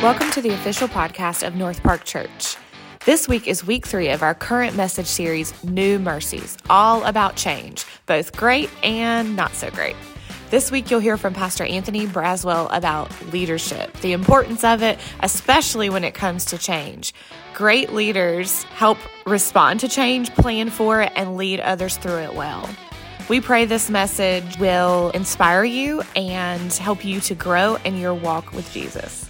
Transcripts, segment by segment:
Welcome to the official podcast of North Park Church. This week is week three of our current message series, New Mercies, all about change, both great and not so great. This week, you'll hear from Pastor Anthony Braswell about leadership, the importance of it, especially when it comes to change. Great leaders help respond to change, plan for it, and lead others through it well. We pray this message will inspire you and help you to grow in your walk with Jesus.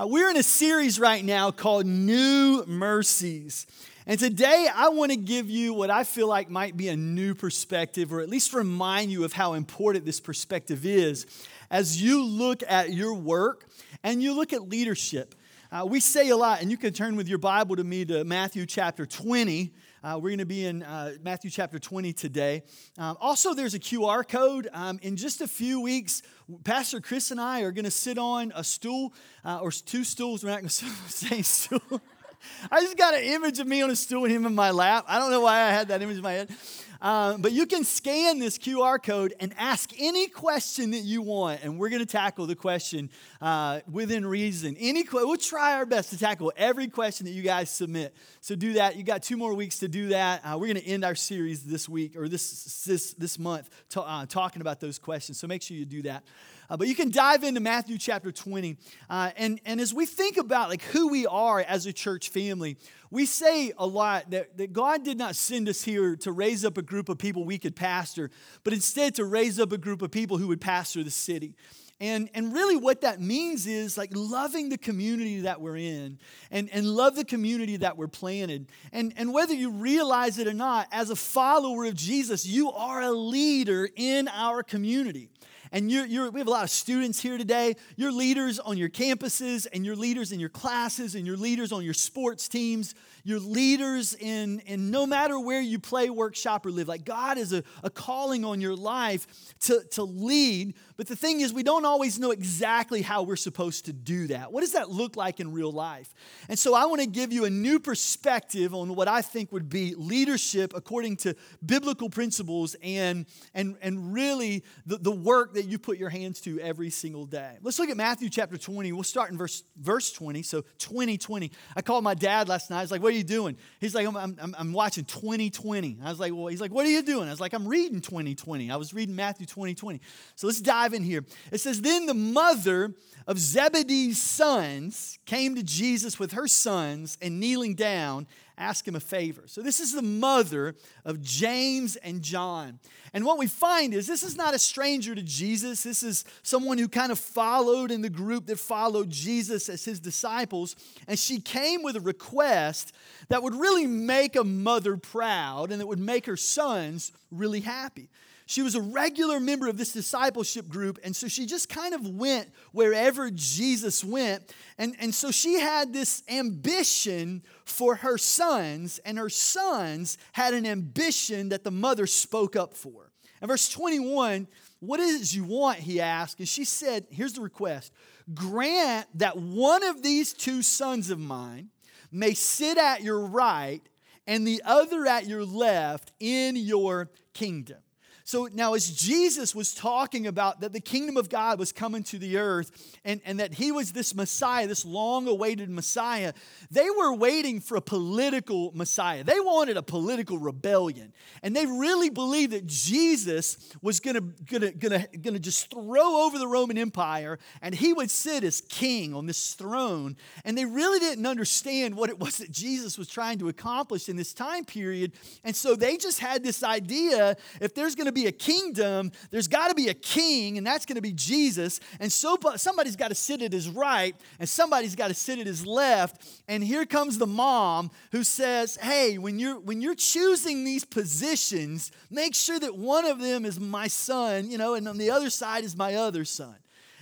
Uh, we're in a series right now called New Mercies. And today I want to give you what I feel like might be a new perspective, or at least remind you of how important this perspective is as you look at your work and you look at leadership. Uh, we say a lot, and you can turn with your Bible to me to Matthew chapter 20. Uh, we're going to be in uh, Matthew chapter 20 today. Um, also, there's a QR code. Um, in just a few weeks, Pastor Chris and I are going to sit on a stool uh, or two stools. We're not going to say stool. I just got an image of me on a stool and him in my lap. I don't know why I had that image in my head. Um, but you can scan this QR code and ask any question that you want, and we're going to tackle the question uh, within reason. Any, we'll try our best to tackle every question that you guys submit. So do that. You got two more weeks to do that. Uh, we're going to end our series this week or this this this month uh, talking about those questions. So make sure you do that. Uh, but you can dive into Matthew chapter 20. Uh, and, and as we think about like who we are as a church family, we say a lot that, that God did not send us here to raise up a group of people we could pastor, but instead to raise up a group of people who would pastor the city. And, and really, what that means is like loving the community that we're in and, and love the community that we're planted. And, and whether you realize it or not, as a follower of Jesus, you are a leader in our community. And you're, you're, we have a lot of students here today. You're leaders on your campuses, and you're leaders in your classes, and you're leaders on your sports teams. You're leaders in, in no matter where you play, work, shop, or live. Like God is a, a calling on your life to, to lead. But the thing is, we don't always know exactly how we're supposed to do that. What does that look like in real life? And so I want to give you a new perspective on what I think would be leadership according to biblical principles and, and, and really the, the work that you put your hands to every single day. Let's look at Matthew chapter 20. We'll start in verse, verse 20. So 2020. I called my dad last night. I was like, What are you doing? He's like, I'm, I'm, I'm watching 2020. I was like, Well, he's like, What are you doing? I was like, I'm reading 2020. I was reading Matthew 2020. So let's dive in here. It says, Then the mother of Zebedee's sons came to Jesus with her sons and kneeling down, asked him a favor. So, this is the mother of James and John. And what we find is this is not a stranger to Jesus. This is someone who kind of followed in the group that followed Jesus as his disciples. And she came with a request that would really make a mother proud and that would make her sons really happy. She was a regular member of this discipleship group, and so she just kind of went wherever Jesus went. And, and so she had this ambition for her sons, and her sons had an ambition that the mother spoke up for. And verse 21, what is it you want? He asked. And she said, Here's the request grant that one of these two sons of mine may sit at your right and the other at your left in your kingdom. So now, as Jesus was talking about that the kingdom of God was coming to the earth and, and that he was this Messiah, this long awaited Messiah, they were waiting for a political Messiah. They wanted a political rebellion. And they really believed that Jesus was gonna, gonna, gonna, gonna just throw over the Roman Empire and he would sit as king on this throne. And they really didn't understand what it was that Jesus was trying to accomplish in this time period. And so they just had this idea if there's gonna be be a kingdom, there's got to be a king, and that's going to be Jesus. And so somebody's got to sit at his right, and somebody's got to sit at his left. And here comes the mom who says, "Hey, when you're when you're choosing these positions, make sure that one of them is my son, you know, and on the other side is my other son."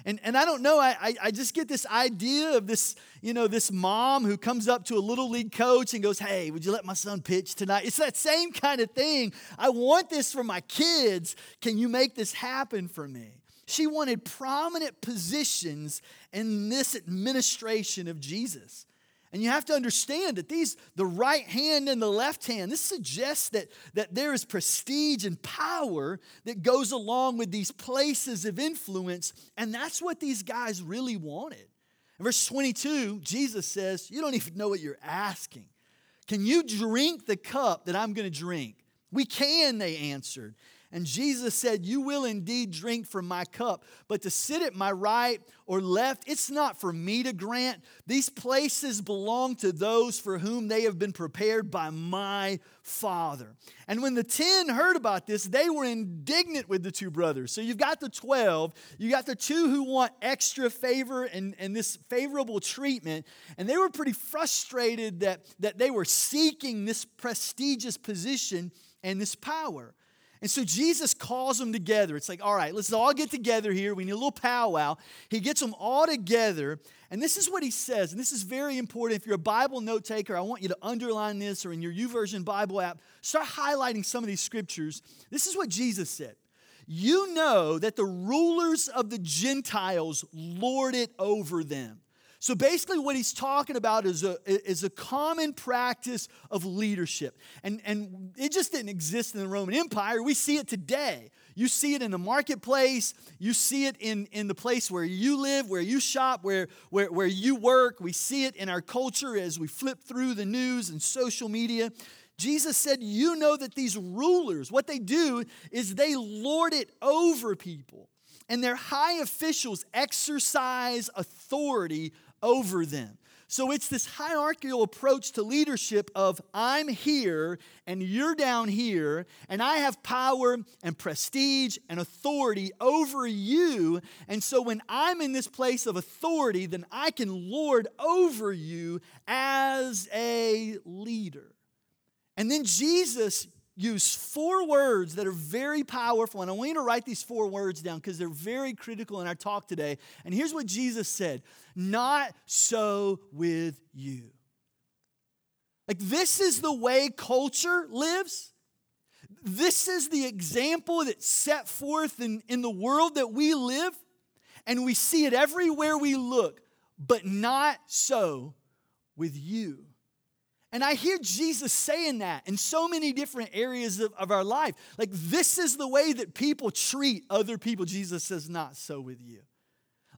And, and I don't know, I, I just get this idea of this, you know, this mom who comes up to a little league coach and goes, Hey, would you let my son pitch tonight? It's that same kind of thing. I want this for my kids. Can you make this happen for me? She wanted prominent positions in this administration of Jesus. And you have to understand that these, the right hand and the left hand, this suggests that, that there is prestige and power that goes along with these places of influence. And that's what these guys really wanted. In verse 22, Jesus says, You don't even know what you're asking. Can you drink the cup that I'm going to drink? We can, they answered. And Jesus said, You will indeed drink from my cup, but to sit at my right or left, it's not for me to grant. These places belong to those for whom they have been prepared by my Father. And when the 10 heard about this, they were indignant with the two brothers. So you've got the 12, you got the two who want extra favor and, and this favorable treatment, and they were pretty frustrated that, that they were seeking this prestigious position and this power. And so Jesus calls them together. It's like, all right, let's all get together here. We need a little powwow. He gets them all together. And this is what he says. And this is very important. If you're a Bible note taker, I want you to underline this or in your YouVersion Bible app, start highlighting some of these scriptures. This is what Jesus said. You know that the rulers of the Gentiles lord it over them so basically, what he's talking about is a, is a common practice of leadership. And, and it just didn't exist in the Roman Empire. We see it today. You see it in the marketplace, you see it in, in the place where you live, where you shop, where, where, where you work. We see it in our culture as we flip through the news and social media. Jesus said, You know that these rulers, what they do is they lord it over people and their high officials exercise authority over them. So it's this hierarchical approach to leadership of I'm here and you're down here, and I have power and prestige and authority over you. And so when I'm in this place of authority, then I can lord over you as a leader. And then Jesus use four words that are very powerful. And I want you to write these four words down because they're very critical in our talk today. And here's what Jesus said Not so with you. Like, this is the way culture lives. This is the example that's set forth in, in the world that we live. And we see it everywhere we look, but not so with you. And I hear Jesus saying that in so many different areas of, of our life. Like, this is the way that people treat other people. Jesus says, not so with you.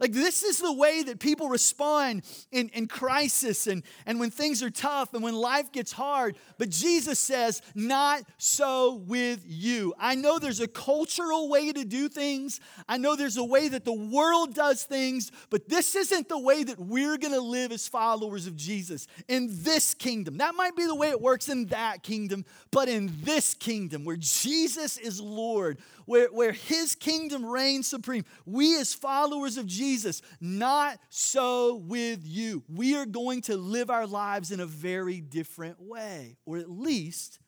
Like, this is the way that people respond in, in crisis and, and when things are tough and when life gets hard. But Jesus says, Not so with you. I know there's a cultural way to do things, I know there's a way that the world does things, but this isn't the way that we're going to live as followers of Jesus in this kingdom. That might be the way it works in that kingdom, but in this kingdom where Jesus is Lord, where, where his kingdom reigns supreme. We, as followers of Jesus, not so with you. We are going to live our lives in a very different way, or at least,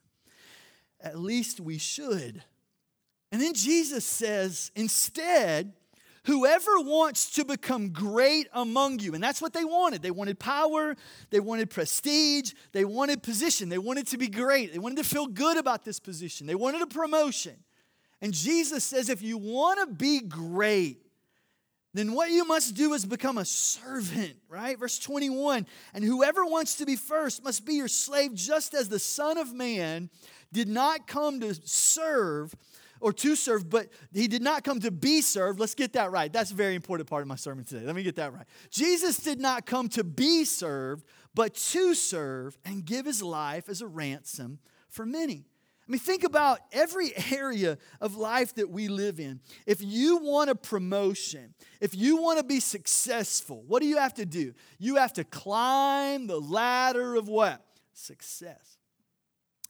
at least we should. And then Jesus says, instead, whoever wants to become great among you. And that's what they wanted. They wanted power, they wanted prestige, they wanted position, they wanted to be great, they wanted to feel good about this position, they wanted a promotion. And Jesus says, if you want to be great, then what you must do is become a servant, right? Verse 21 And whoever wants to be first must be your slave, just as the Son of Man did not come to serve or to serve, but he did not come to be served. Let's get that right. That's a very important part of my sermon today. Let me get that right. Jesus did not come to be served, but to serve and give his life as a ransom for many. I mean, think about every area of life that we live in. If you want a promotion, if you want to be successful, what do you have to do? You have to climb the ladder of what? Success.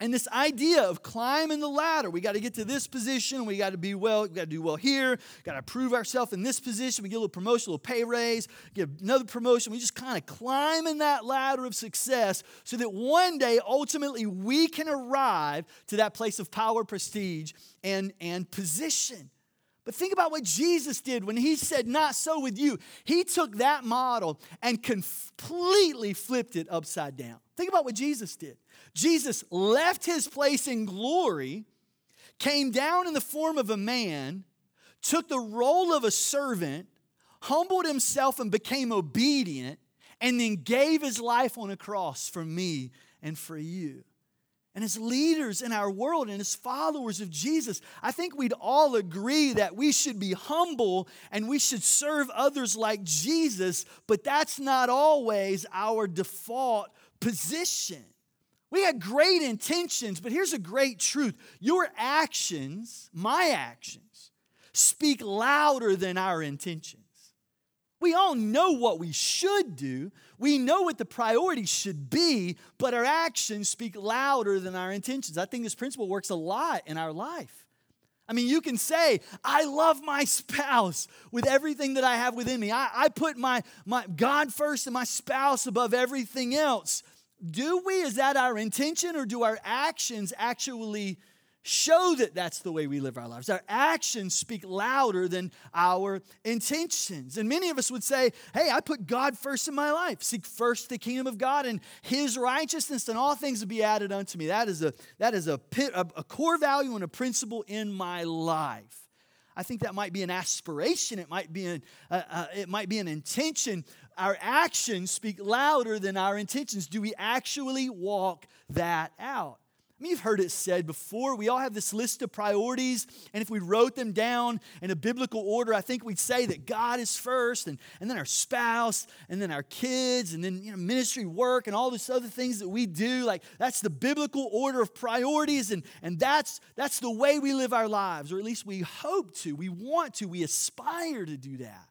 And this idea of climbing the ladder, we got to get to this position, we got to be well, we got to do well here, got to prove ourselves in this position, we get a little promotion, a little pay raise, get another promotion. We just kind of climb in that ladder of success so that one day, ultimately, we can arrive to that place of power, prestige, and, and position. But think about what Jesus did when he said, Not so with you. He took that model and completely flipped it upside down. Think about what Jesus did. Jesus left his place in glory, came down in the form of a man, took the role of a servant, humbled himself, and became obedient, and then gave his life on a cross for me and for you. And as leaders in our world and as followers of Jesus, I think we'd all agree that we should be humble and we should serve others like Jesus, but that's not always our default position. We had great intentions, but here's a great truth your actions, my actions, speak louder than our intentions. We all know what we should do. We know what the priorities should be, but our actions speak louder than our intentions. I think this principle works a lot in our life. I mean, you can say, I love my spouse with everything that I have within me. I, I put my, my God first and my spouse above everything else. Do we? Is that our intention, or do our actions actually show that that's the way we live our lives. Our actions speak louder than our intentions. And many of us would say, Hey, I put God first in my life. Seek first the kingdom of God and his righteousness, and all things will be added unto me. That is a, that is a, pit, a, a core value and a principle in my life. I think that might be an aspiration. It might be an, uh, uh, it might be an intention. Our actions speak louder than our intentions. Do we actually walk that out? I mean, you've heard it said before. We all have this list of priorities, and if we wrote them down in a biblical order, I think we'd say that God is first, and, and then our spouse, and then our kids, and then you know, ministry work, and all these other things that we do. Like that's the biblical order of priorities, and, and that's, that's the way we live our lives, or at least we hope to, we want to, we aspire to do that.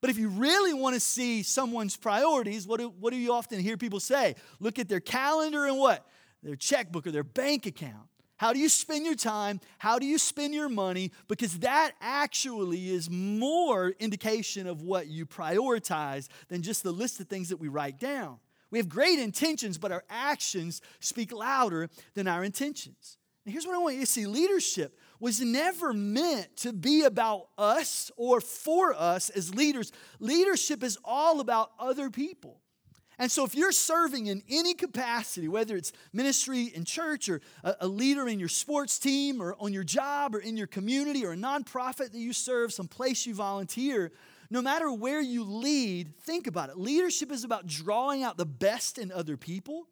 But if you really want to see someone's priorities, what do, what do you often hear people say? Look at their calendar and what? Their checkbook or their bank account. How do you spend your time? How do you spend your money? Because that actually is more indication of what you prioritize than just the list of things that we write down. We have great intentions, but our actions speak louder than our intentions. And here's what I want you to see leadership was never meant to be about us or for us as leaders. Leadership is all about other people. And so, if you're serving in any capacity, whether it's ministry in church or a, a, leader in your sports team or on your job or in your community or a nonprofit that you serve, some place you volunteer, no matter where you lead, think about it. Leadership is about drawing out the best in other people,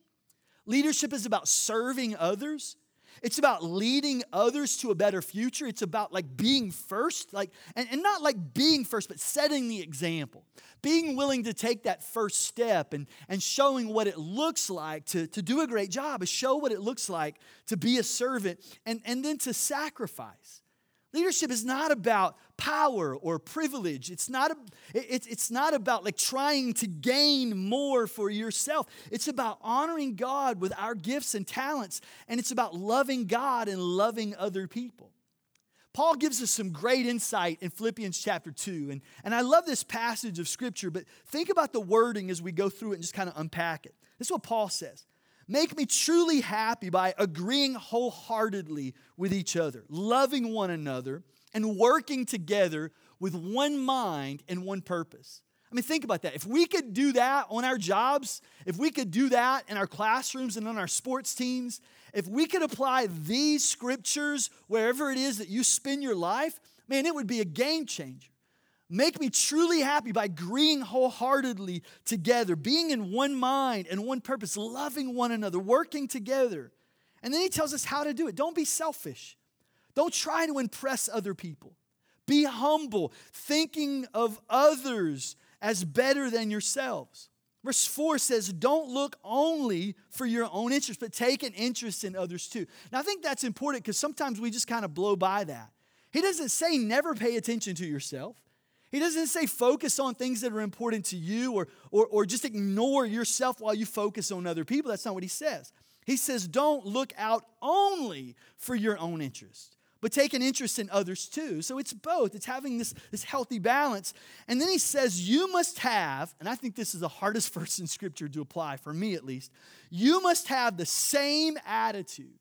leadership is about serving others. It's about leading others to a better future. It's about like being first, like, and, and not like being first, but setting the example. Being willing to take that first step and, and showing what it looks like to, to do a great job, is show what it looks like to be a servant and, and then to sacrifice. Leadership is not about power or privilege. It's not, a, it's, it's not about like trying to gain more for yourself. It's about honoring God with our gifts and talents, and it's about loving God and loving other people. Paul gives us some great insight in Philippians chapter 2. And, and I love this passage of scripture, but think about the wording as we go through it and just kind of unpack it. This is what Paul says Make me truly happy by agreeing wholeheartedly with each other, loving one another, and working together with one mind and one purpose. I mean, think about that. If we could do that on our jobs, if we could do that in our classrooms and on our sports teams, if we could apply these scriptures wherever it is that you spend your life, man, it would be a game changer. Make me truly happy by agreeing wholeheartedly together, being in one mind and one purpose, loving one another, working together. And then he tells us how to do it. Don't be selfish. Don't try to impress other people. Be humble, thinking of others as better than yourselves. Verse 4 says, Don't look only for your own interest, but take an interest in others too. Now, I think that's important because sometimes we just kind of blow by that. He doesn't say never pay attention to yourself. He doesn't say focus on things that are important to you or, or, or just ignore yourself while you focus on other people. That's not what he says. He says, don't look out only for your own interest, but take an interest in others too. So it's both. It's having this, this healthy balance. And then he says, you must have, and I think this is the hardest verse in scripture to apply, for me at least, you must have the same attitude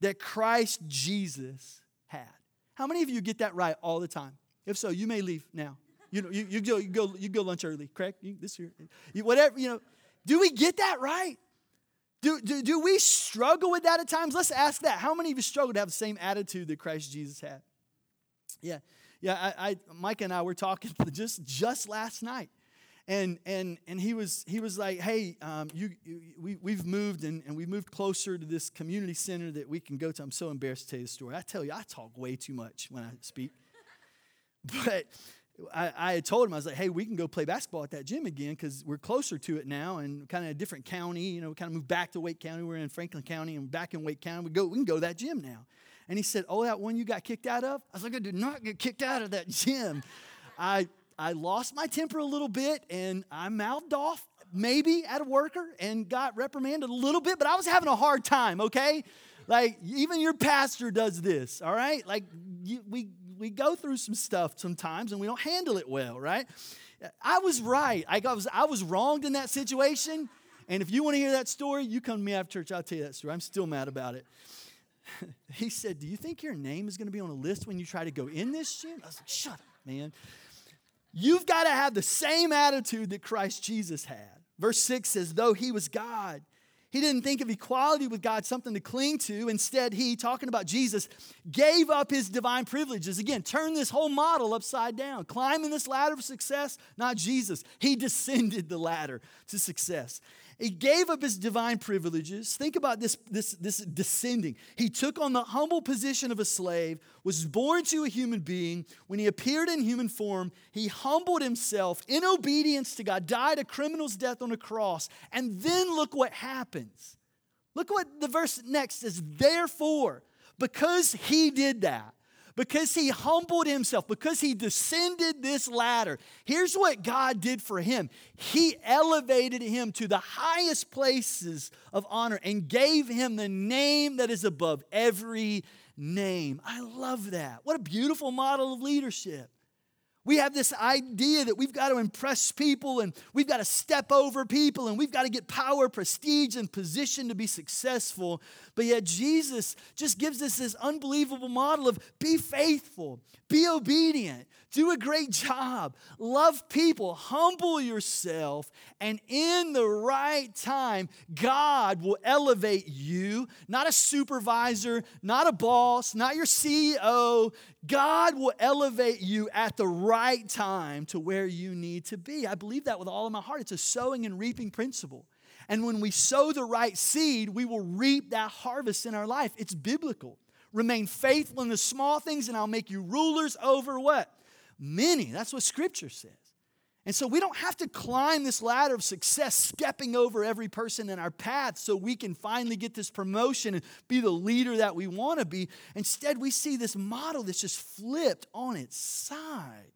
that Christ Jesus had. How many of you get that right all the time? If so, you may leave now. You know, you, you go, you go, you go lunch early, correct? You, this year, you, whatever, you know. Do we get that right? Do, do, do we struggle with that at times? Let's ask that. How many of you struggle to have the same attitude that Christ Jesus had? Yeah, yeah. I, I Mike and I were talking just just last night, and and and he was he was like, hey, um, you, you, we we've moved and, and we moved closer to this community center that we can go to. I'm so embarrassed to tell you the story. I tell you, I talk way too much when I speak, but. I, I had told him, I was like, hey, we can go play basketball at that gym again because we're closer to it now and kind of a different county. You know, we kind of moved back to Wake County. We're in Franklin County and back in Wake County. We, go, we can go to that gym now. And he said, oh, that one you got kicked out of? I was like, I did not get kicked out of that gym. I I lost my temper a little bit and I mouthed off maybe at a worker and got reprimanded a little bit, but I was having a hard time, okay? Like, even your pastor does this, all right? Like, you, we, we go through some stuff sometimes and we don't handle it well, right? I was right. I, was, I was wronged in that situation. And if you want to hear that story, you come to me after church. I'll tell you that story. I'm still mad about it. he said, Do you think your name is going to be on a list when you try to go in this gym? I was like, Shut up, man. You've got to have the same attitude that Christ Jesus had. Verse 6 says, though he was God, he didn't think of equality with God something to cling to. Instead, he, talking about Jesus, gave up his divine privileges. Again, turn this whole model upside down. Climbing this ladder of success, not Jesus. He descended the ladder to success. He gave up his divine privileges. Think about this, this, this descending. He took on the humble position of a slave, was born to a human being. When he appeared in human form, he humbled himself in obedience to God, died a criminal's death on a cross. And then look what happens. Look what the verse next says. Therefore, because he did that, because he humbled himself, because he descended this ladder. Here's what God did for him He elevated him to the highest places of honor and gave him the name that is above every name. I love that. What a beautiful model of leadership. We have this idea that we've got to impress people and we've got to step over people and we've got to get power, prestige, and position to be successful. But yet, Jesus just gives us this unbelievable model of be faithful, be obedient, do a great job, love people, humble yourself, and in the right time, God will elevate you, not a supervisor, not a boss, not your CEO. God will elevate you at the right time to where you need to be. I believe that with all of my heart. It's a sowing and reaping principle. And when we sow the right seed, we will reap that harvest in our life. It's biblical. Remain faithful in the small things, and I'll make you rulers over what? Many. That's what Scripture says. And so we don't have to climb this ladder of success, stepping over every person in our path so we can finally get this promotion and be the leader that we want to be. Instead, we see this model that's just flipped on its side.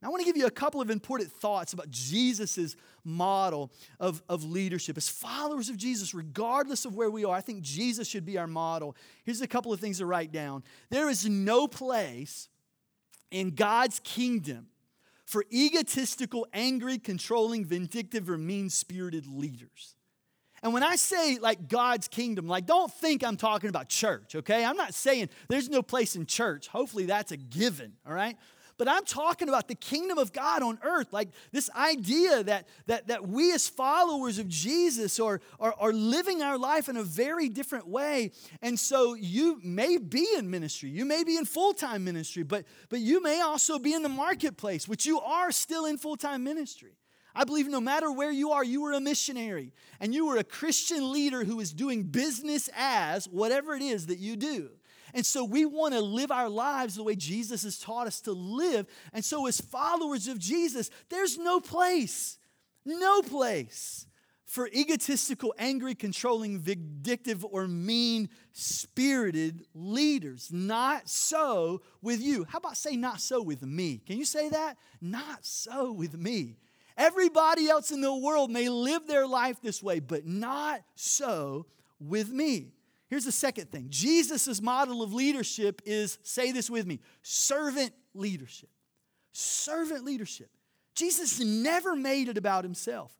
Now, I want to give you a couple of important thoughts about Jesus' model of, of leadership. As followers of Jesus, regardless of where we are, I think Jesus should be our model. Here's a couple of things to write down. There is no place in God's kingdom for egotistical, angry, controlling, vindictive, or mean spirited leaders. And when I say like God's kingdom, like don't think I'm talking about church, okay? I'm not saying there's no place in church. Hopefully that's a given, all right? But I'm talking about the kingdom of God on earth, like this idea that, that, that we as followers of Jesus are, are, are living our life in a very different way. And so you may be in ministry, you may be in full time ministry, but, but you may also be in the marketplace, which you are still in full time ministry. I believe no matter where you are, you are a missionary and you are a Christian leader who is doing business as whatever it is that you do. And so we want to live our lives the way Jesus has taught us to live. And so, as followers of Jesus, there's no place, no place for egotistical, angry, controlling, vindictive, or mean spirited leaders. Not so with you. How about say, not so with me? Can you say that? Not so with me. Everybody else in the world may live their life this way, but not so with me. Here's the second thing Jesus' model of leadership is, say this with me, servant leadership. Servant leadership. Jesus never made it about himself.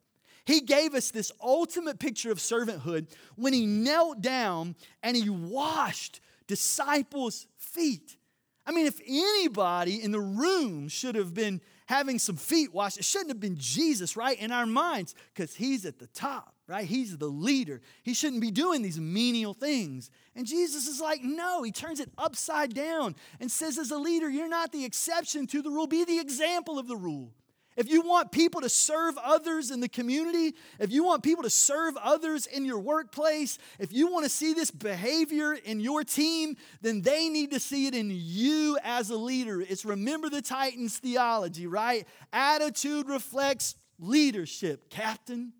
He gave us this ultimate picture of servanthood when he knelt down and he washed disciples' feet. I mean, if anybody in the room should have been having some feet washed, it shouldn't have been Jesus, right? In our minds, because he's at the top right? He's the leader. He shouldn't be doing these menial things. And Jesus is like, no, he turns it upside down and says, as a leader, you're not the exception to the rule, be the example of the rule. If you want people to serve others in the community, if you want people to serve others in your workplace, if you want to see this behavior in your team, then they need to see it in you as a leader. It's remember the Titans theology, right? Attitude reflects leadership, Captain.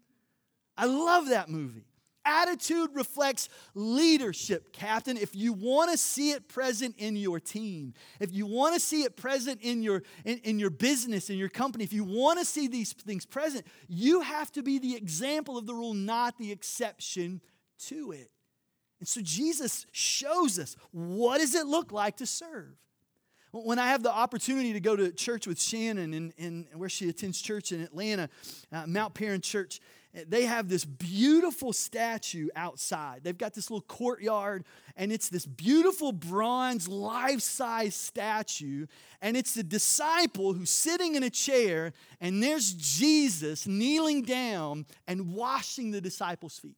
I love that movie. Attitude reflects leadership, Captain. If you want to see it present in your team, if you want to see it present in your, in, in your business, in your company, if you want to see these things present, you have to be the example of the rule, not the exception to it. And so Jesus shows us what does it look like to serve. When I have the opportunity to go to church with Shannon and, where she attends church in Atlanta, uh, Mount Paran Church, they have this beautiful statue outside. They've got this little courtyard, and it's this beautiful bronze, life size statue. And it's the disciple who's sitting in a chair, and there's Jesus kneeling down and washing the disciples' feet.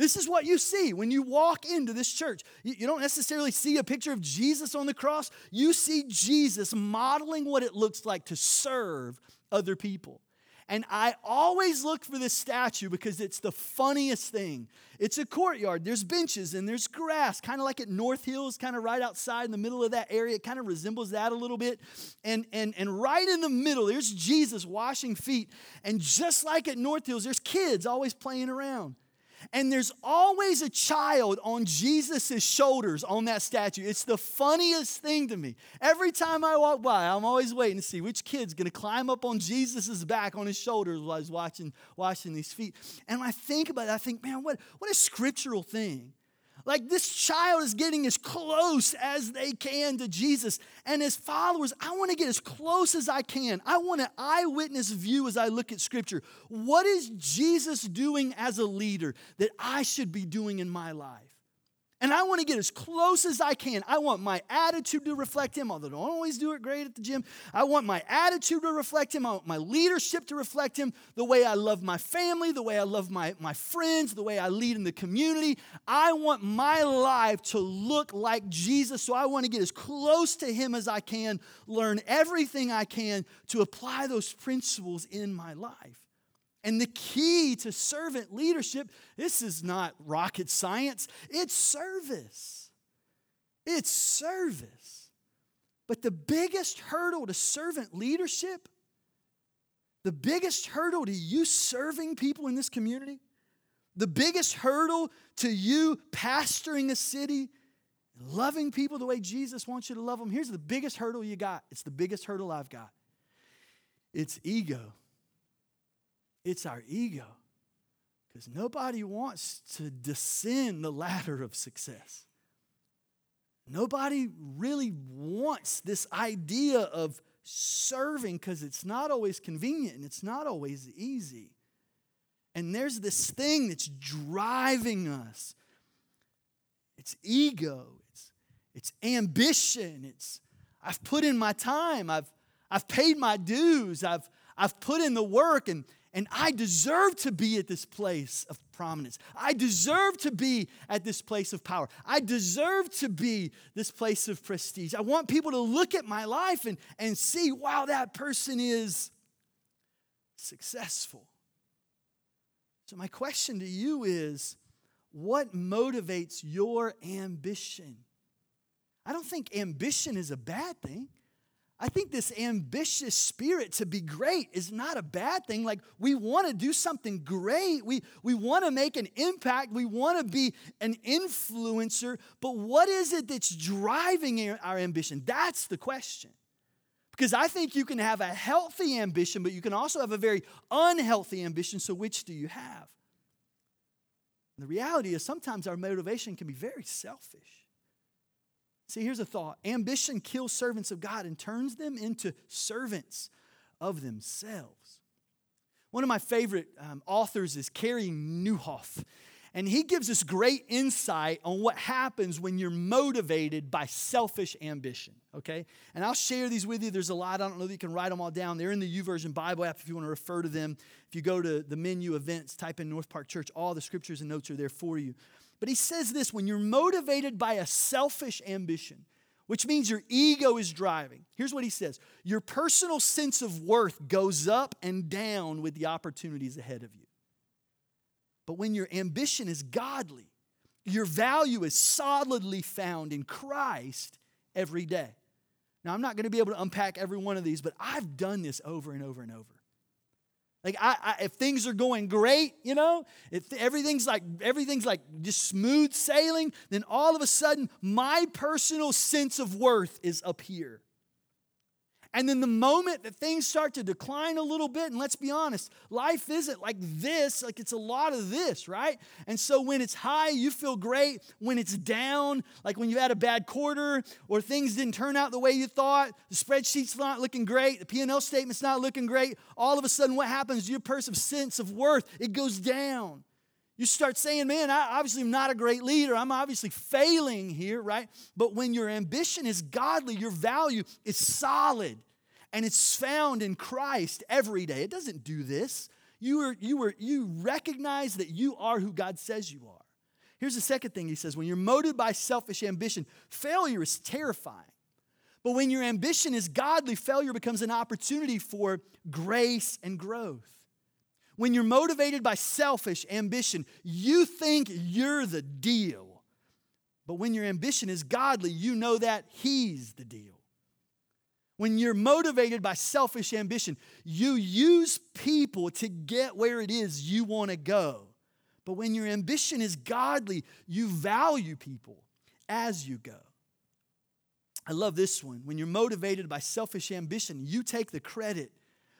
This is what you see when you walk into this church. You don't necessarily see a picture of Jesus on the cross, you see Jesus modeling what it looks like to serve other people. And I always look for this statue because it's the funniest thing. It's a courtyard, there's benches and there's grass, kind of like at North Hills, kind of right outside in the middle of that area. It kind of resembles that a little bit. And, and, and right in the middle, there's Jesus washing feet. And just like at North Hills, there's kids always playing around. And there's always a child on Jesus' shoulders on that statue. It's the funniest thing to me. Every time I walk by, I'm always waiting to see which kid's gonna climb up on Jesus' back on his shoulders while he's watching, washing these feet. And when I think about it, I think, man, what, what a scriptural thing. Like this child is getting as close as they can to Jesus. And as followers, I want to get as close as I can. I want an eyewitness view as I look at Scripture. What is Jesus doing as a leader that I should be doing in my life? And I want to get as close as I can. I want my attitude to reflect him, although I don't always do it great at the gym. I want my attitude to reflect him. I want my leadership to reflect him. The way I love my family, the way I love my, my friends, the way I lead in the community. I want my life to look like Jesus. So I want to get as close to him as I can, learn everything I can to apply those principles in my life. And the key to servant leadership, this is not rocket science, it's service. It's service. But the biggest hurdle to servant leadership, the biggest hurdle to you serving people in this community, the biggest hurdle to you pastoring a city, loving people the way Jesus wants you to love them, here's the biggest hurdle you got. It's the biggest hurdle I've got. It's ego. It's our ego. Because nobody wants to descend the ladder of success. Nobody really wants this idea of serving because it's not always convenient and it's not always easy. And there's this thing that's driving us it's ego, it's, it's ambition, it's I've put in my time, I've, I've paid my dues, I've, I've put in the work, and, and I deserve to be at this place of prominence. I deserve to be at this place of power. I deserve to be this place of prestige. I want people to look at my life and, and see, wow, that person is successful. So, my question to you is what motivates your ambition? I don't think ambition is a bad thing. I think this ambitious spirit to be great is not a bad thing. Like, we want to do something great. We, we want to make an impact. We want to be an influencer. But what is it that's driving our ambition? That's the question. Because I think you can have a healthy ambition, but you can also have a very unhealthy ambition. So, which do you have? And the reality is, sometimes our motivation can be very selfish. See, here's a thought ambition kills servants of God and turns them into servants of themselves. One of my favorite um, authors is Carey Nieuwhof, And he gives us great insight on what happens when you're motivated by selfish ambition, okay? And I'll share these with you. There's a lot. I don't know that you can write them all down. They're in the YouVersion Bible app if you want to refer to them. If you go to the menu events, type in North Park Church, all the scriptures and notes are there for you. But he says this when you're motivated by a selfish ambition, which means your ego is driving. Here's what he says Your personal sense of worth goes up and down with the opportunities ahead of you. But when your ambition is godly, your value is solidly found in Christ every day. Now, I'm not going to be able to unpack every one of these, but I've done this over and over and over. Like I, I, if things are going great, you know, if everything's like everything's like just smooth sailing, then all of a sudden my personal sense of worth is up here. And then the moment that things start to decline a little bit, and let's be honest, life isn't like this, like it's a lot of this, right? And so when it's high, you feel great. When it's down, like when you had a bad quarter or things didn't turn out the way you thought, the spreadsheet's not looking great, the P&L statement's not looking great, all of a sudden what happens? Your personal sense of worth, it goes down. You start saying, man, I obviously am not a great leader. I'm obviously failing here, right? But when your ambition is godly, your value is solid and it's found in Christ every day. It doesn't do this. You, are, you, are, you recognize that you are who God says you are. Here's the second thing he says when you're motivated by selfish ambition, failure is terrifying. But when your ambition is godly, failure becomes an opportunity for grace and growth. When you're motivated by selfish ambition, you think you're the deal. But when your ambition is godly, you know that He's the deal. When you're motivated by selfish ambition, you use people to get where it is you want to go. But when your ambition is godly, you value people as you go. I love this one. When you're motivated by selfish ambition, you take the credit.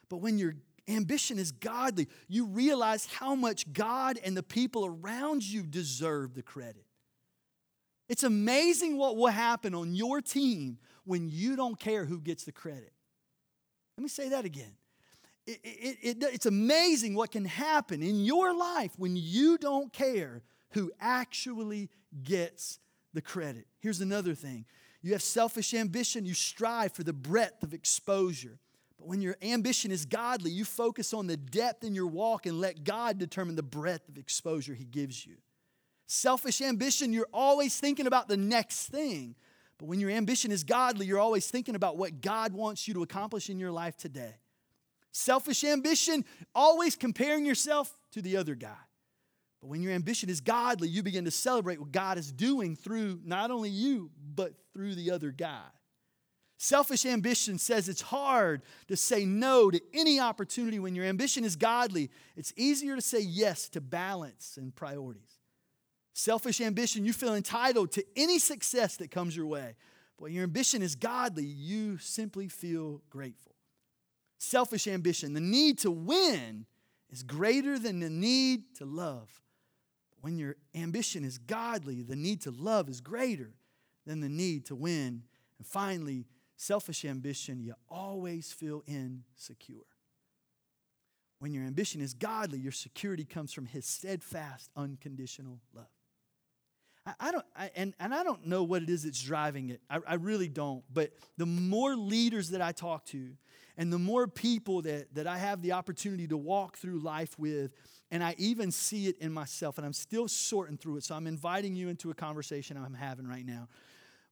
But when your ambition is godly, you realize how much God and the people around you deserve the credit. It's amazing what will happen on your team when you don't care who gets the credit. Let me say that again. It, it, it, it's amazing what can happen in your life when you don't care who actually gets the credit. Here's another thing you have selfish ambition, you strive for the breadth of exposure. But when your ambition is godly, you focus on the depth in your walk and let God determine the breadth of exposure He gives you. Selfish ambition, you're always thinking about the next thing. But when your ambition is godly, you're always thinking about what God wants you to accomplish in your life today. Selfish ambition, always comparing yourself to the other guy. But when your ambition is godly, you begin to celebrate what God is doing through not only you, but through the other guy. Selfish ambition says it's hard to say no to any opportunity when your ambition is godly. It's easier to say yes to balance and priorities. Selfish ambition, you feel entitled to any success that comes your way. But when your ambition is godly, you simply feel grateful. Selfish ambition, the need to win is greater than the need to love. When your ambition is godly, the need to love is greater than the need to win. And finally, selfish ambition, you always feel insecure. When your ambition is godly, your security comes from His steadfast, unconditional love. I, don't, I, and, and I don't know what it is that's driving it. I, I really don't. But the more leaders that I talk to, and the more people that, that I have the opportunity to walk through life with, and I even see it in myself, and I'm still sorting through it. So I'm inviting you into a conversation I'm having right now.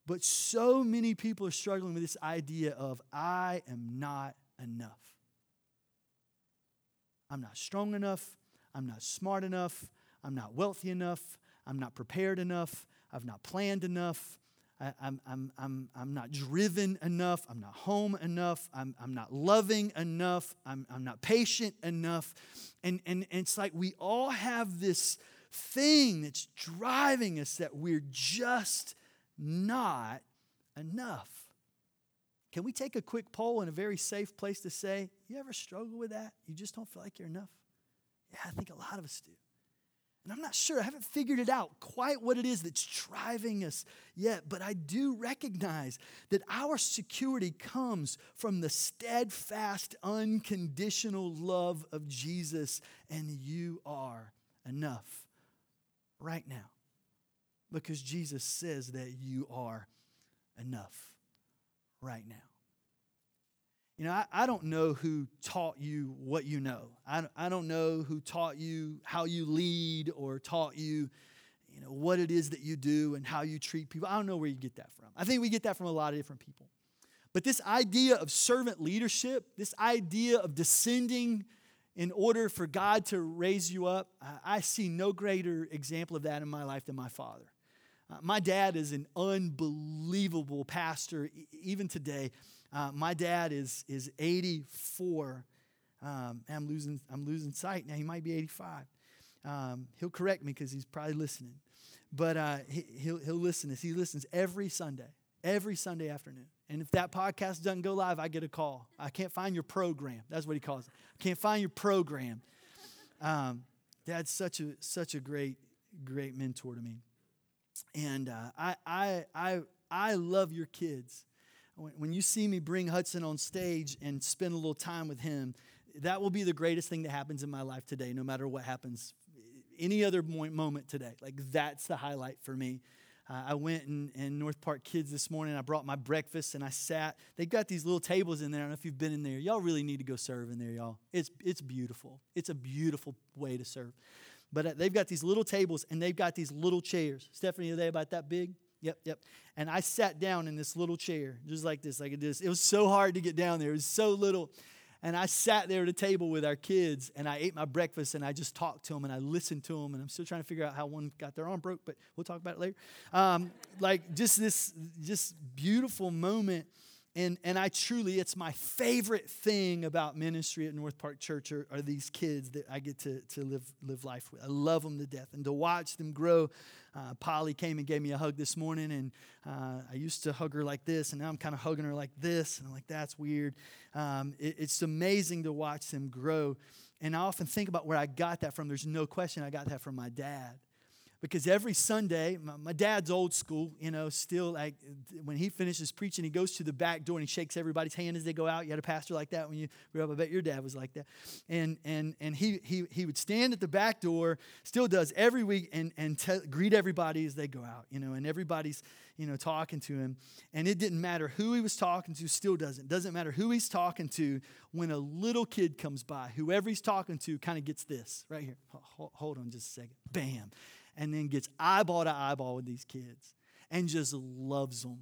But so many people are struggling with this idea of, I am not enough. I'm not strong enough. I'm not smart enough. I'm not wealthy enough. I'm not prepared enough. I've not planned enough. I, am I'm, I'm, I'm not driven enough. I'm not home enough. I'm, I'm not loving enough. I'm, I'm not patient enough. And, and, and it's like we all have this thing that's driving us that we're just not enough. Can we take a quick poll in a very safe place to say, you ever struggle with that? You just don't feel like you're enough? Yeah, I think a lot of us do. And I'm not sure, I haven't figured it out quite what it is that's driving us yet, but I do recognize that our security comes from the steadfast, unconditional love of Jesus, and you are enough right now because Jesus says that you are enough right now. You know, I, I don't know who taught you what you know. I, I don't know who taught you how you lead or taught you, you know, what it is that you do and how you treat people. I don't know where you get that from. I think we get that from a lot of different people. But this idea of servant leadership, this idea of descending in order for God to raise you up, I see no greater example of that in my life than my father. Uh, my dad is an unbelievable pastor, even today. Uh, my dad is, is 84. Um, I'm, losing, I'm losing sight now. He might be 85. Um, he'll correct me because he's probably listening. But uh, he, he'll, he'll listen. He listens every Sunday, every Sunday afternoon. And if that podcast doesn't go live, I get a call. I can't find your program. That's what he calls it. I can't find your program. Um, Dad's such a such a great great mentor to me, and uh, I I I I love your kids. When you see me bring Hudson on stage and spend a little time with him, that will be the greatest thing that happens in my life today. No matter what happens, any other moment today, like that's the highlight for me. Uh, I went in, in North Park Kids this morning. I brought my breakfast and I sat. They've got these little tables in there. I don't know if you've been in there. Y'all really need to go serve in there, y'all. It's, it's beautiful. It's a beautiful way to serve. But uh, they've got these little tables and they've got these little chairs. Stephanie, are they about that big? Yep, yep. And I sat down in this little chair, just like this, like this. It was so hard to get down there. It was so little. And I sat there at a table with our kids and I ate my breakfast and I just talked to them and I listened to them. And I'm still trying to figure out how one got their arm broke, but we'll talk about it later. Um, like just this just beautiful moment and, and I truly, it's my favorite thing about ministry at North Park Church are, are, these kids that I get to, to live, live life with. I love them to death. And to watch them grow. Uh, Polly came and gave me a hug this morning, and uh, I used to hug her like this, and now I'm kind of hugging her like this. And I'm like, that's weird. Um, it, it's amazing to watch them grow. And I often think about where I got that from. There's no question I got that from my dad because every Sunday, my, my, dad's old school, you know, still like when he finishes preaching, he goes to the back door and he shakes everybody's hand as they go out. You had a pastor like that when you grew up. I bet your dad was like that. And and and he he he would stand at the back door, still does every week, and and te- greet everybody as they go out, you know, and everybody's you know talking to him. And it didn't matter who he was talking to, still doesn't. Doesn't matter who he's talking to. When a little kid comes by, whoever he's talking to kind of gets this right here. Hold on just a second. Bam and then gets eyeball to eyeball with these kids and just loves them.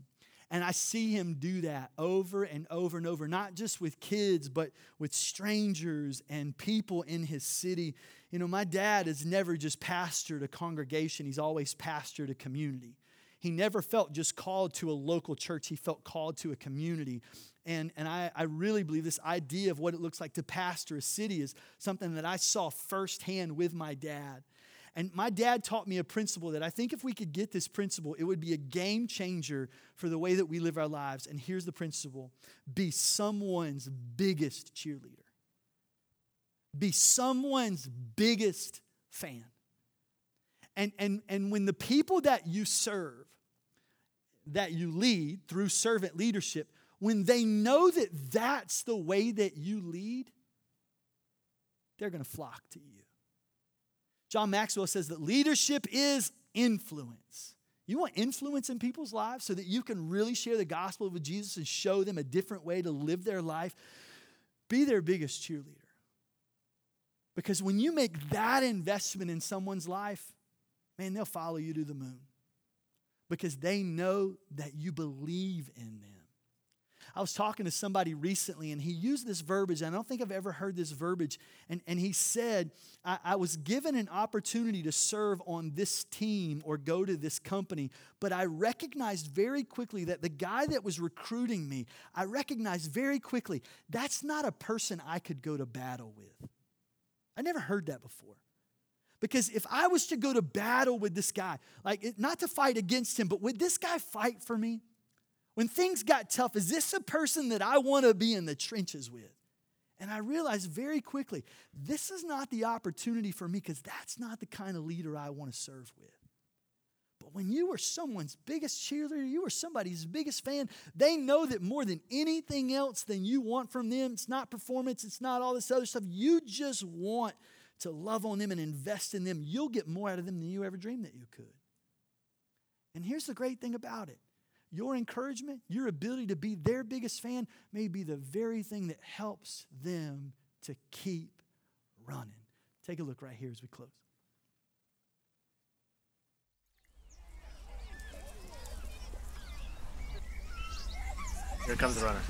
And I see him do that over and over and over, not just with kids, but with strangers and people in his city. You know, my dad has never just pastored a congregation, he's always pastored a community. He never felt just called to a local church, he felt called to a community. And, and I, I really believe this idea of what it looks like to pastor a city is something that I saw firsthand with my dad. And my dad taught me a principle that I think if we could get this principle, it would be a game changer for the way that we live our lives. And here's the principle be someone's biggest cheerleader, be someone's biggest fan. And, and, and when the people that you serve, that you lead through servant leadership, when they know that that's the way that you lead, they're going to flock to you. John Maxwell says that leadership is influence. You want influence in people's lives so that you can really share the gospel with Jesus and show them a different way to live their life? Be their biggest cheerleader. Because when you make that investment in someone's life, man, they'll follow you to the moon because they know that you believe in them. I was talking to somebody recently and he used this verbiage. I don't think I've ever heard this verbiage. And, and he said, I, I was given an opportunity to serve on this team or go to this company, but I recognized very quickly that the guy that was recruiting me, I recognized very quickly that's not a person I could go to battle with. I never heard that before. Because if I was to go to battle with this guy, like not to fight against him, but would this guy fight for me? When things got tough, is this a person that I want to be in the trenches with? And I realized very quickly, this is not the opportunity for me because that's not the kind of leader I want to serve with. But when you are someone's biggest cheerleader, you are somebody's biggest fan, they know that more than anything else than you want from them, it's not performance, it's not all this other stuff. You just want to love on them and invest in them. You'll get more out of them than you ever dreamed that you could. And here's the great thing about it your encouragement, your ability to be their biggest fan may be the very thing that helps them to keep running. Take a look right here as we close. Here comes the runner.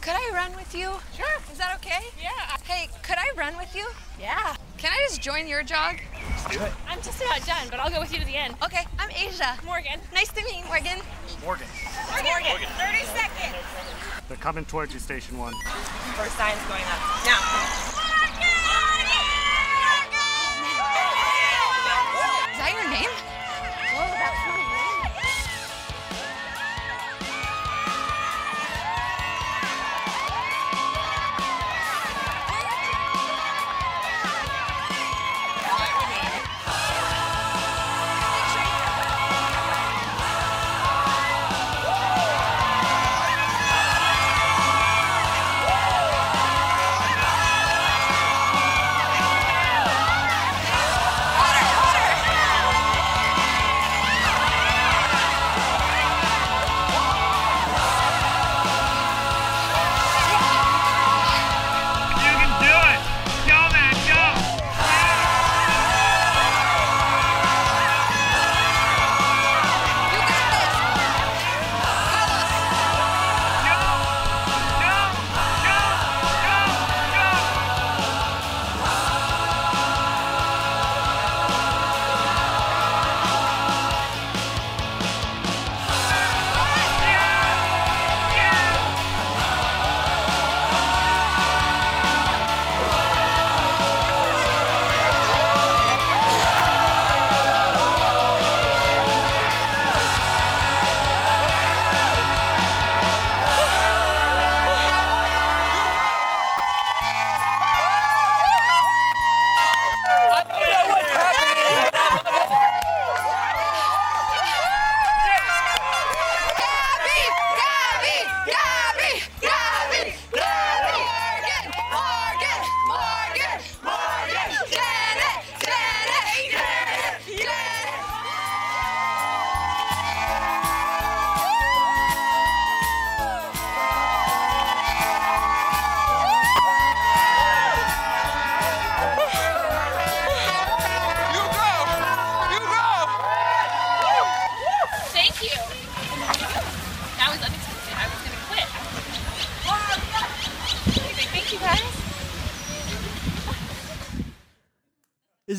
Could I run with you? Sure. Is that okay? Yeah. Hey, could I run with you? Yeah. Can I just join your jog? Let's do it. I'm just about done, but I'll go with you to the end. Okay, I'm Asia. Morgan. Nice to meet you, Morgan. Morgan. Morgan. Morgan. 30 seconds. They're coming towards you, station one. First sign's going up. Now.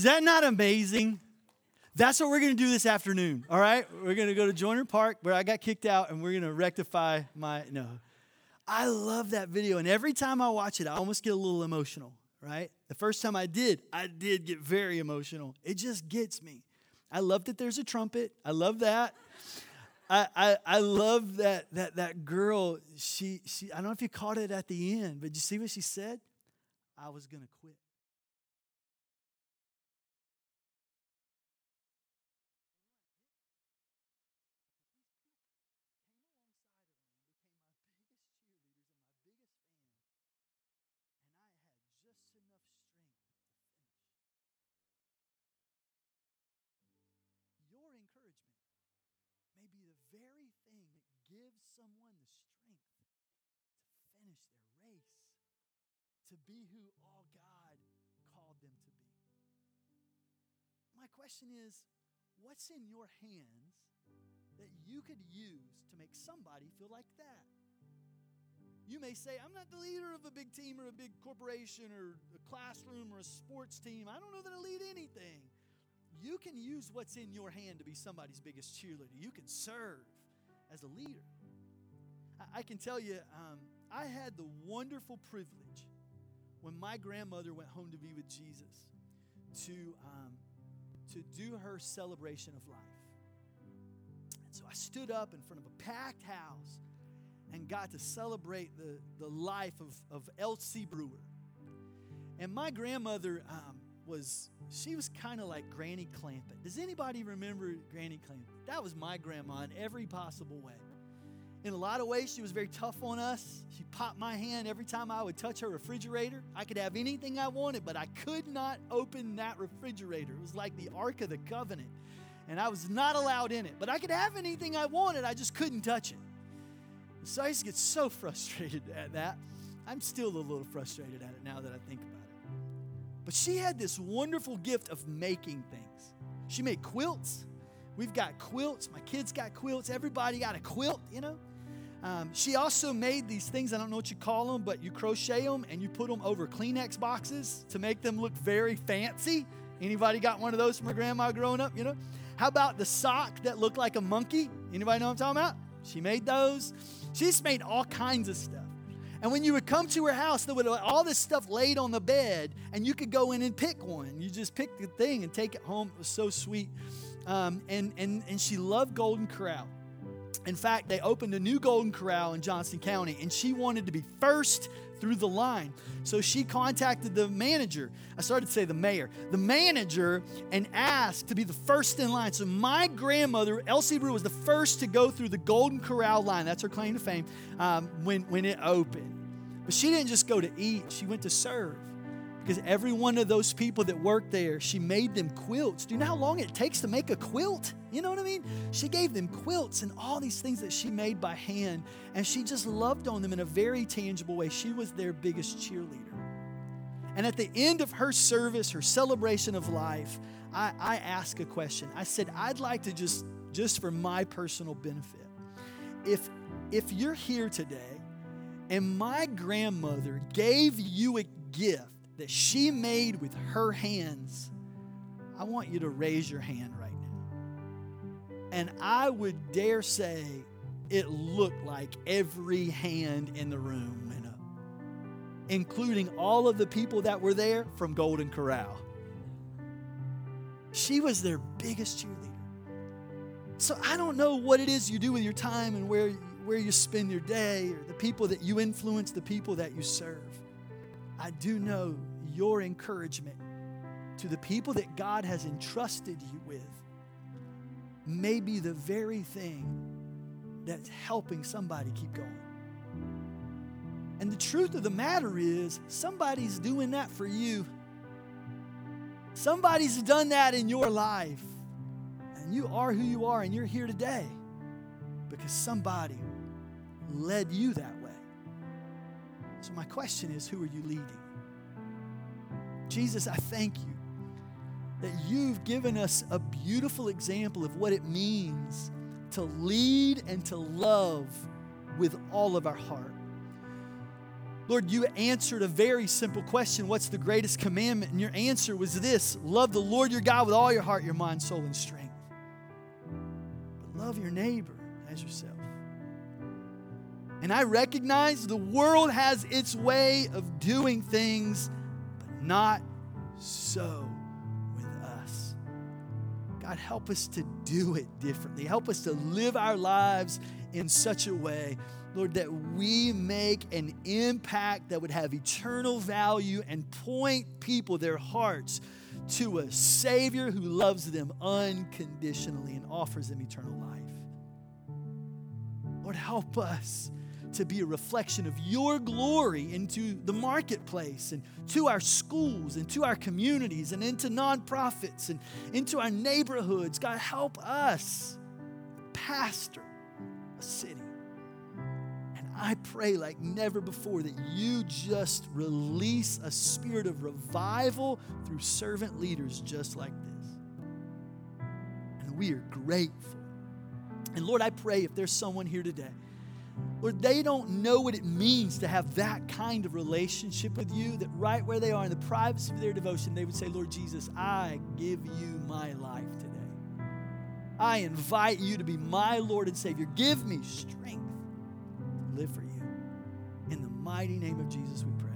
Is that not amazing? That's what we're going to do this afternoon, all right? We're going to go to Joyner Park where I got kicked out and we're going to rectify my. No. I love that video. And every time I watch it, I almost get a little emotional, right? The first time I did, I did get very emotional. It just gets me. I love that there's a trumpet. I love that. I, I, I love that, that that girl, she, she, I don't know if you caught it at the end, but you see what she said? I was going to quit. Be who all God called them to be. My question is what's in your hands that you could use to make somebody feel like that? You may say, I'm not the leader of a big team or a big corporation or a classroom or a sports team. I don't know that I lead anything. You can use what's in your hand to be somebody's biggest cheerleader. You can serve as a leader. I, I can tell you, um, I had the wonderful privilege when my grandmother went home to be with Jesus to, um, to do her celebration of life. And so I stood up in front of a packed house and got to celebrate the, the life of, of Elsie Brewer. And my grandmother um, was, she was kind of like Granny Clampett. Does anybody remember Granny Clampett? That was my grandma in every possible way. In a lot of ways, she was very tough on us. She popped my hand every time I would touch her refrigerator. I could have anything I wanted, but I could not open that refrigerator. It was like the Ark of the Covenant, and I was not allowed in it. But I could have anything I wanted, I just couldn't touch it. So I used to get so frustrated at that. I'm still a little frustrated at it now that I think about it. But she had this wonderful gift of making things. She made quilts. We've got quilts. My kids got quilts. Everybody got a quilt, you know. Um, she also made these things, I don't know what you call them, but you crochet them and you put them over Kleenex boxes to make them look very fancy. Anybody got one of those from her grandma growing up, you know? How about the sock that looked like a monkey? Anybody know what I'm talking about? She made those. She just made all kinds of stuff. And when you would come to her house, there would all this stuff laid on the bed, and you could go in and pick one. You just pick the thing and take it home. It was so sweet. Um, and, and, and she loved Golden Corral. In fact, they opened a new Golden Corral in Johnson County, and she wanted to be first through the line. So she contacted the manager. I started to say the mayor, the manager, and asked to be the first in line. So my grandmother, Elsie Brew, was the first to go through the Golden Corral line. That's her claim to fame um, when, when it opened. But she didn't just go to eat, she went to serve. Because every one of those people that worked there, she made them quilts. Do you know how long it takes to make a quilt? You know what I mean? She gave them quilts and all these things that she made by hand, and she just loved on them in a very tangible way. She was their biggest cheerleader. And at the end of her service, her celebration of life, I, I asked a question. I said, I'd like to just, just for my personal benefit, if if you're here today and my grandmother gave you a gift that she made with her hands, I want you to raise your hand right now. And I would dare say it looked like every hand in the room went up, including all of the people that were there from Golden Corral. She was their biggest cheerleader. So I don't know what it is you do with your time and where, where you spend your day or the people that you influence, the people that you serve. I do know your encouragement to the people that God has entrusted you with may be the very thing that's helping somebody keep going. And the truth of the matter is, somebody's doing that for you. Somebody's done that in your life. And you are who you are, and you're here today because somebody led you that way. So, my question is who are you leading? Jesus, I thank you that you've given us a beautiful example of what it means to lead and to love with all of our heart. Lord, you answered a very simple question What's the greatest commandment? And your answer was this love the Lord your God with all your heart, your mind, soul, and strength. But love your neighbor as yourself. And I recognize the world has its way of doing things, not so with us. God, help us to do it differently. Help us to live our lives in such a way, Lord, that we make an impact that would have eternal value and point people, their hearts, to a Savior who loves them unconditionally and offers them eternal life. Lord, help us to be a reflection of your glory into the marketplace and to our schools and to our communities and into nonprofits and into our neighborhoods. God, help us pastor a city. And I pray like never before that you just release a spirit of revival through servant leaders just like this. And we are grateful. And Lord, I pray if there's someone here today Lord, they don't know what it means to have that kind of relationship with you, that right where they are in the privacy of their devotion, they would say, Lord Jesus, I give you my life today. I invite you to be my Lord and Savior. Give me strength to live for you. In the mighty name of Jesus, we pray.